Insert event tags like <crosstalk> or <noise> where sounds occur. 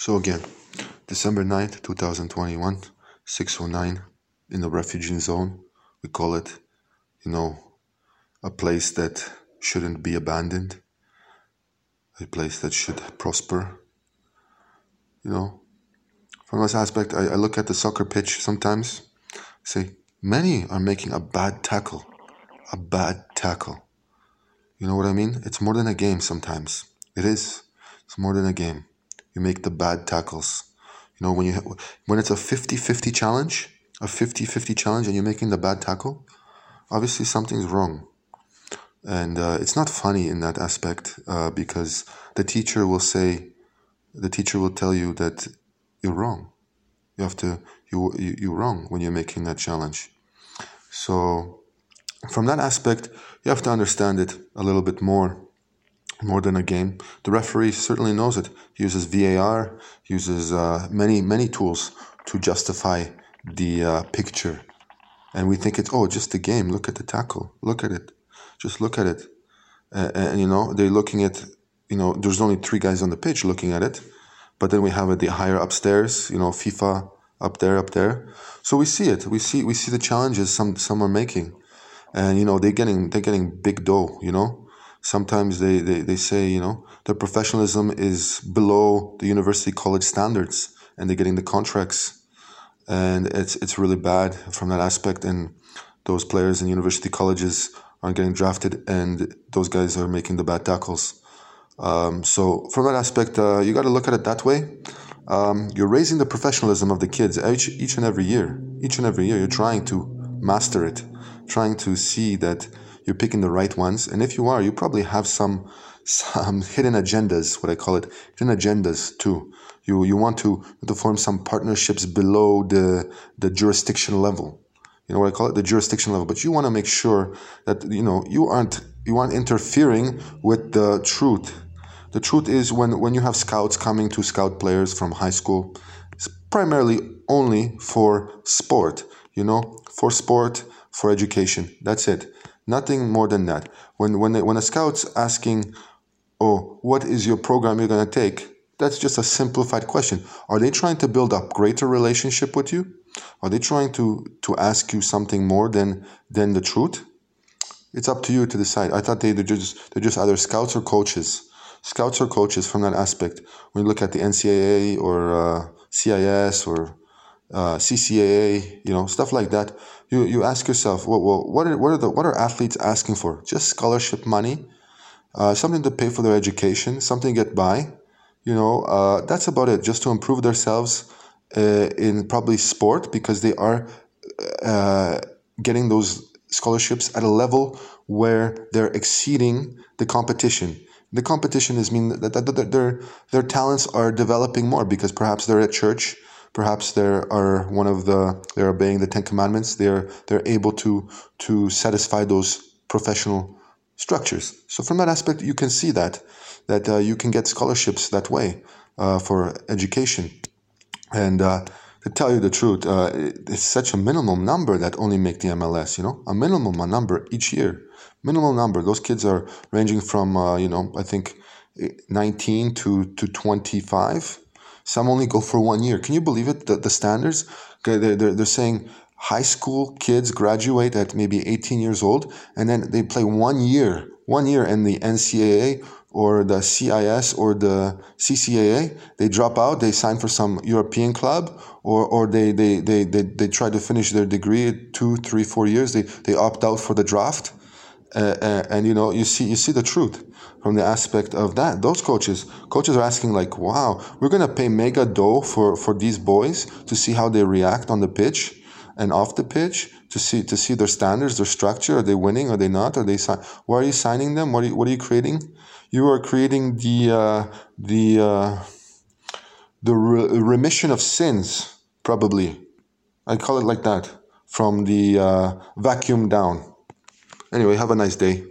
So again, December 9th, 2021, 609 in the refugee zone. We call it, you know, a place that shouldn't be abandoned, a place that should prosper. You know, from this aspect, I, I look at the soccer pitch sometimes, say, many are making a bad tackle. A bad tackle. You know what I mean? It's more than a game sometimes. It is. It's more than a game. You make the bad tackles. You know, when you when it's a 50-50 challenge, a 50-50 challenge and you're making the bad tackle, obviously something's wrong. And uh, it's not funny in that aspect uh, because the teacher will say, the teacher will tell you that you're wrong. You have to, you, you, you're wrong when you're making that challenge. So from that aspect, you have to understand it a little bit more more than a game. The referee certainly knows it. He uses VAR, uses uh, many many tools to justify the uh, picture, and we think it's oh just a game. Look at the tackle. Look at it. Just look at it. Uh, and you know they're looking at you know there's only three guys on the pitch looking at it, but then we have it the higher upstairs. You know FIFA up there up there. So we see it. We see we see the challenges some some are making, and you know they're getting they're getting big dough. You know sometimes they, they, they say, you know, their professionalism is below the university college standards and they're getting the contracts. And it's, it's really bad from that aspect. And those players in university colleges aren't getting drafted and those guys are making the bad tackles. Um, so from that aspect, uh, you got to look at it that way. Um, you're raising the professionalism of the kids each, each and every year. Each and every year, you're trying to master it, trying to see that you're picking the right ones. And if you are, you probably have some some <laughs> hidden agendas, what I call it, hidden agendas too. You you want to to form some partnerships below the the jurisdiction level. You know what I call it, the jurisdiction level. But you want to make sure that you know you aren't you aren't interfering with the truth. The truth is when when you have scouts coming to scout players from high school, it's primarily only for sport. You know, for sport, for education. That's it Nothing more than that. When when when a scout's asking, "Oh, what is your program you're going to take?" That's just a simplified question. Are they trying to build a greater relationship with you? Are they trying to to ask you something more than than the truth? It's up to you to decide. I thought they they're just they're just either scouts or coaches. Scouts or coaches from that aspect. When you look at the NCAA or uh, CIS or uh, CCAA, you know, stuff like that. You you ask yourself, well, well what are what are the what are athletes asking for? Just scholarship money, uh, something to pay for their education, something to get by. You know, uh, that's about it. Just to improve themselves uh, in probably sport because they are uh, getting those scholarships at a level where they're exceeding the competition. The competition is mean that, that, that their their talents are developing more because perhaps they're at church Perhaps they are one of the they're obeying the Ten Commandments. They're they're able to to satisfy those professional structures. So from that aspect, you can see that that uh, you can get scholarships that way uh, for education. And uh, to tell you the truth, uh, it's such a minimum number that only make the MLS. You know, a minimum number each year. Minimum number. Those kids are ranging from uh, you know I think 19 to to 25 some only go for one year. Can you believe it? The, the standards, they're, they're, they're saying high school kids graduate at maybe 18 years old and then they play one year, one year in the NCAA or the CIS or the CCAA. They drop out, they sign for some European club or, or they, they, they, they, they try to finish their degree two, three, four years. They, they opt out for the draft. Uh, and you know you see you see the truth from the aspect of that. Those coaches coaches are asking like wow we're going to pay mega dough for for these boys to see how they react on the pitch and off the pitch to see to see their standards their structure. Are they winning? Are they not? Are they why are you signing them? What are you, what are you creating? You are creating the uh, the uh, the re- remission of sins probably. I call it like that from the uh, vacuum down Anyway, have a nice day.